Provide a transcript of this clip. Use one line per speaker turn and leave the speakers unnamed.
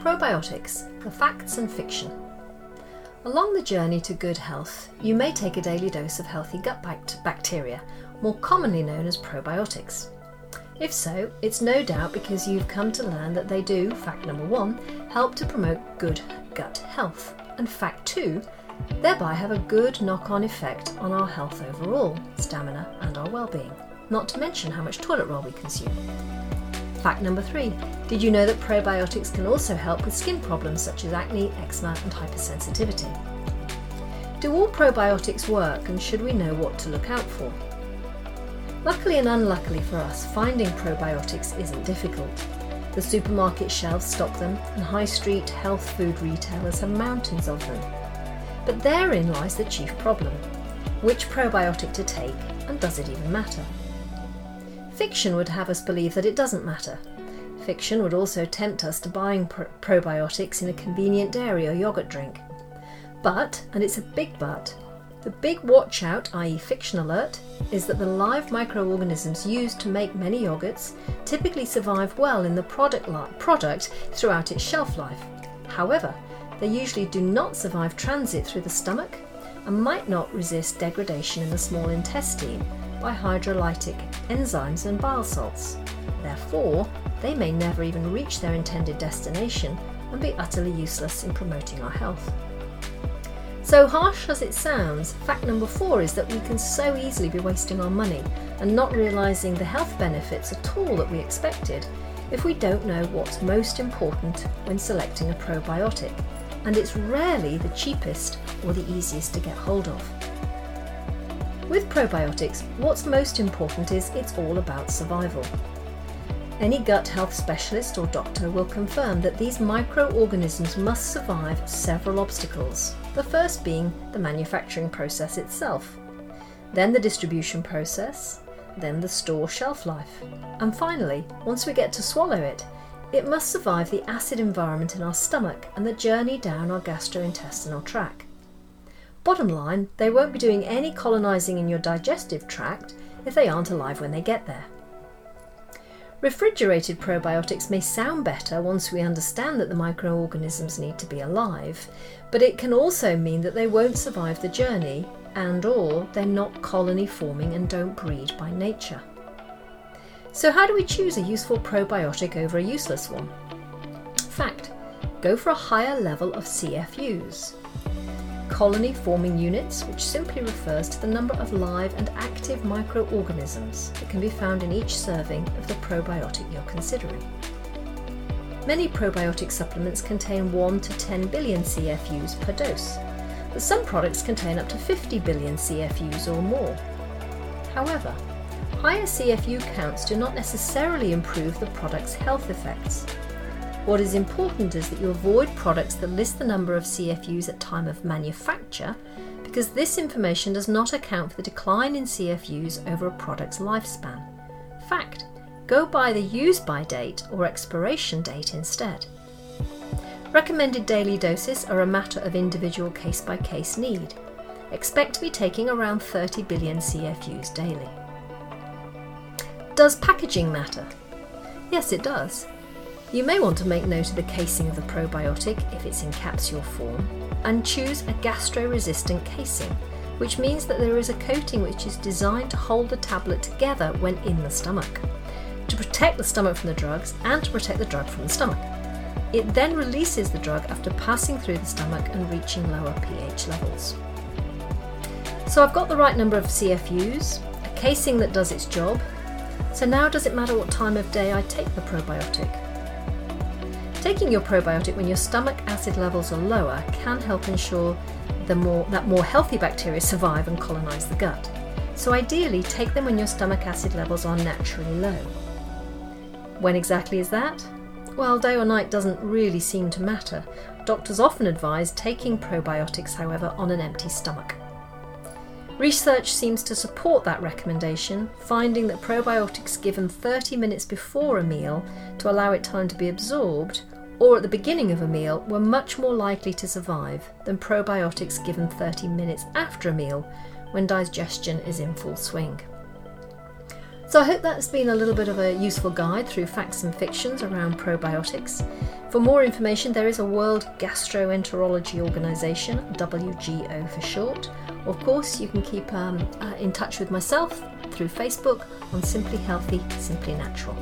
Probiotics, the facts and fiction. Along the journey to good health, you may take a daily dose of healthy gut bacteria, more commonly known as probiotics. If so, it's no doubt because you've come to learn that they do, fact number one, help to promote good gut health, and fact two, thereby have a good knock on effect on our health overall, stamina, and our well being, not to mention how much toilet roll we consume. Fact number three Did you know that probiotics can also help with skin problems such as acne, eczema, and hypersensitivity? Do all probiotics work and should we know what to look out for? Luckily and unluckily for us, finding probiotics isn't difficult. The supermarket shelves stock them, and high street health food retailers have mountains of them. But therein lies the chief problem which probiotic to take, and does it even matter? Fiction would have us believe that it doesn't matter. Fiction would also tempt us to buying probiotics in a convenient dairy or yogurt drink. But, and it's a big but, the big watch out, i.e., fiction alert, is that the live microorganisms used to make many yogurts typically survive well in the product, li- product throughout its shelf life. However, they usually do not survive transit through the stomach and might not resist degradation in the small intestine by hydrolytic enzymes and bile salts. Therefore, they may never even reach their intended destination and be utterly useless in promoting our health. So harsh as it sounds, fact number four is that we can so easily be wasting our money and not realising the health benefits at all that we expected if we don't know what's most important when selecting a probiotic. And it's rarely the cheapest or the easiest to get hold of. With probiotics, what's most important is it's all about survival. Any gut health specialist or doctor will confirm that these microorganisms must survive several obstacles, the first being the manufacturing process itself, then the distribution process, then the store shelf life, and finally, once we get to swallow it, it must survive the acid environment in our stomach and the journey down our gastrointestinal tract. Bottom line, they won't be doing any colonising in your digestive tract if they aren't alive when they get there. Refrigerated probiotics may sound better once we understand that the microorganisms need to be alive, but it can also mean that they won't survive the journey and or they're not colony forming and don't breed by nature. So how do we choose a useful probiotic over a useless one? Fact, go for a higher level of CFUs colony forming units, which simply refers to the number of live and active microorganisms that can be found in each serving of the probiotic you're considering. Many probiotic supplements contain 1 to 10 billion CFUs per dose, but some products contain up to 50 billion CFUs or more. However, higher CFU counts do not necessarily improve the product's health effects. What is important is that you avoid products that list the number of CFUs at time of manufacture because this information does not account for the decline in CFUs over a product's lifespan. Fact, go by the use by date or expiration date instead. Recommended daily doses are a matter of individual case by case need. Expect to be taking around 30 billion CFUs daily. Does packaging matter? Yes, it does. You may want to make note of the casing of the probiotic if it's in capsule form and choose a gastro-resistant casing, which means that there is a coating which is designed to hold the tablet together when in the stomach, to protect the stomach from the drugs and to protect the drug from the stomach. It then releases the drug after passing through the stomach and reaching lower pH levels. So I've got the right number of CFUs, a casing that does its job. So now does it matter what time of day I take the probiotic? Taking your probiotic when your stomach acid levels are lower can help ensure more, that more healthy bacteria survive and colonise the gut. So, ideally, take them when your stomach acid levels are naturally low. When exactly is that? Well, day or night doesn't really seem to matter. Doctors often advise taking probiotics, however, on an empty stomach. Research seems to support that recommendation, finding that probiotics given 30 minutes before a meal to allow it time to be absorbed or at the beginning of a meal were much more likely to survive than probiotics given 30 minutes after a meal when digestion is in full swing. So I hope that's been a little bit of a useful guide through facts and fictions around probiotics. For more information, there is a World Gastroenterology Organization, WGO for short. Of course, you can keep um, uh, in touch with myself through Facebook on Simply Healthy, Simply Natural.